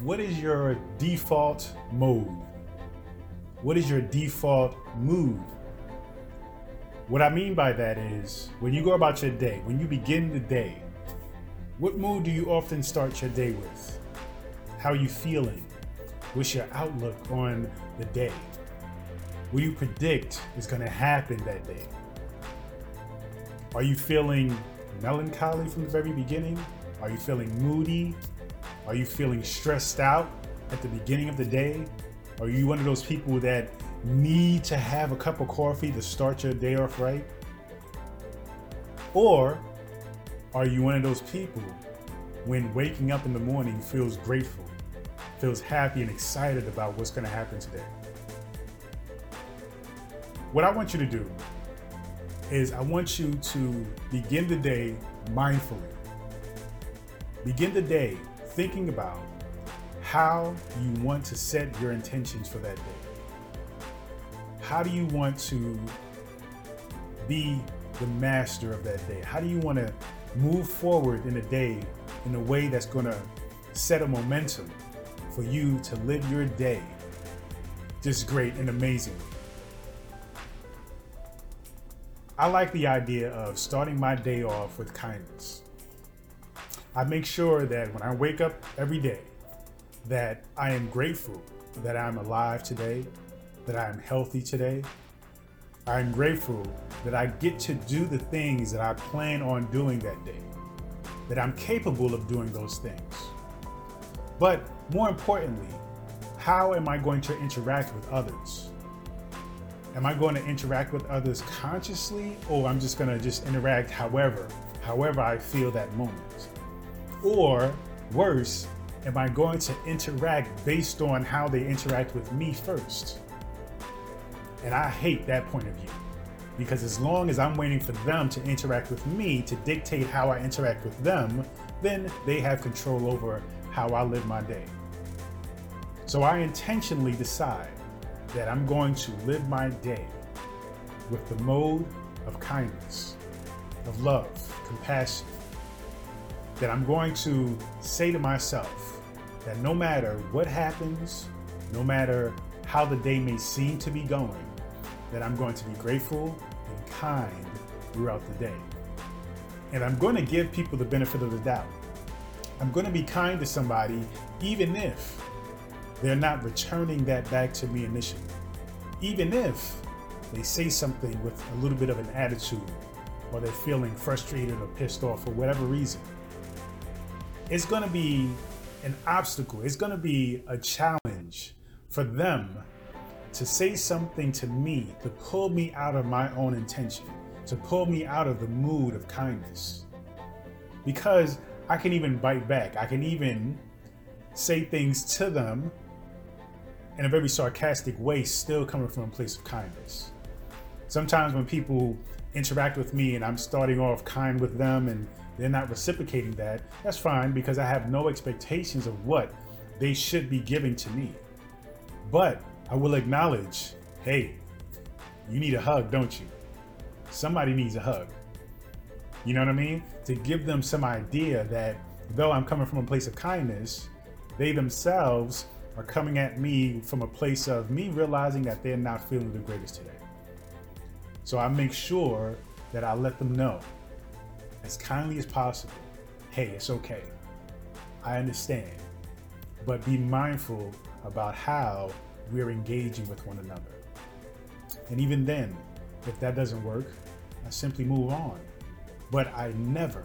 what is your default mode? What is your default mood? What I mean by that is when you go about your day, when you begin the day, what mood do you often start your day with? How are you feeling? What's your outlook on the day? What do you predict is going to happen that day? Are you feeling melancholy from the very beginning? Are you feeling moody? Are you feeling stressed out at the beginning of the day? Are you one of those people that need to have a cup of coffee to start your day off right? Or are you one of those people when waking up in the morning feels grateful, feels happy and excited about what's going to happen today? What I want you to do is I want you to begin the day mindfully. Begin the day thinking about how you want to set your intentions for that day. How do you want to be the master of that day? How do you want to move forward in a day in a way that's going to set a momentum for you to live your day just great and amazing? I like the idea of starting my day off with kindness. I make sure that when I wake up every day, that I am grateful that I'm alive today, that I am healthy today. I am grateful that I get to do the things that I plan on doing that day, that I'm capable of doing those things. But more importantly, how am I going to interact with others? Am I going to interact with others consciously or I'm just going to just interact however, however I feel that moment? Or worse, am I going to interact based on how they interact with me first? And I hate that point of view because as long as I'm waiting for them to interact with me to dictate how I interact with them, then they have control over how I live my day. So I intentionally decide that I'm going to live my day with the mode of kindness, of love, compassion. That I'm going to say to myself that no matter what happens, no matter how the day may seem to be going, that I'm going to be grateful and kind throughout the day. And I'm going to give people the benefit of the doubt. I'm going to be kind to somebody even if they're not returning that back to me initially. Even if they say something with a little bit of an attitude or they're feeling frustrated or pissed off for whatever reason, it's going to be an obstacle. It's going to be a challenge for them to say something to me to pull me out of my own intention, to pull me out of the mood of kindness. Because I can even bite back. I can even say things to them in a very sarcastic way, still coming from a place of kindness. Sometimes when people interact with me and I'm starting off kind with them and they're not reciprocating that, that's fine because I have no expectations of what they should be giving to me. But I will acknowledge hey, you need a hug, don't you? Somebody needs a hug. You know what I mean? To give them some idea that though I'm coming from a place of kindness, they themselves are coming at me from a place of me realizing that they're not feeling the greatest today. So I make sure that I let them know as kindly as possible hey, it's okay. I understand. But be mindful about how we're engaging with one another. And even then, if that doesn't work, I simply move on. But I never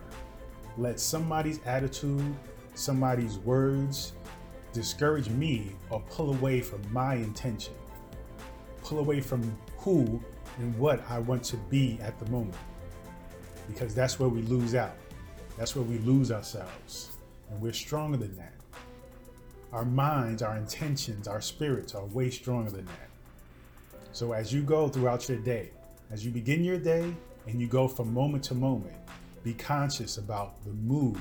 let somebody's attitude, somebody's words, discourage me or pull away from my intention, pull away from who and what I want to be at the moment. Because that's where we lose out. That's where we lose ourselves. And we're stronger than that. Our minds, our intentions, our spirits are way stronger than that. So as you go throughout your day, as you begin your day and you go from moment to moment, be conscious about the mood.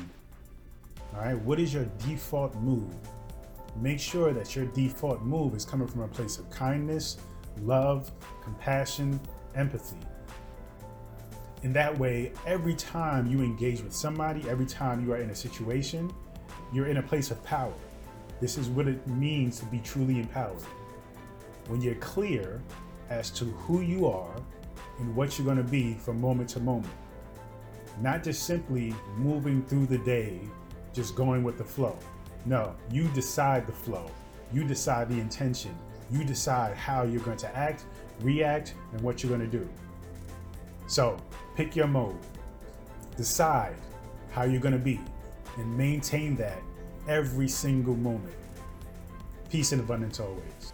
All right, what is your default mood? make sure that your default move is coming from a place of kindness, love, compassion, empathy. In that way, every time you engage with somebody, every time you are in a situation, you're in a place of power. This is what it means to be truly empowered. When you're clear as to who you are and what you're going to be from moment to moment, not just simply moving through the day, just going with the flow. No, you decide the flow, you decide the intention, you decide how you're going to act, react, and what you're going to do. So pick your mode, decide how you're going to be, and maintain that every single moment. Peace and abundance always.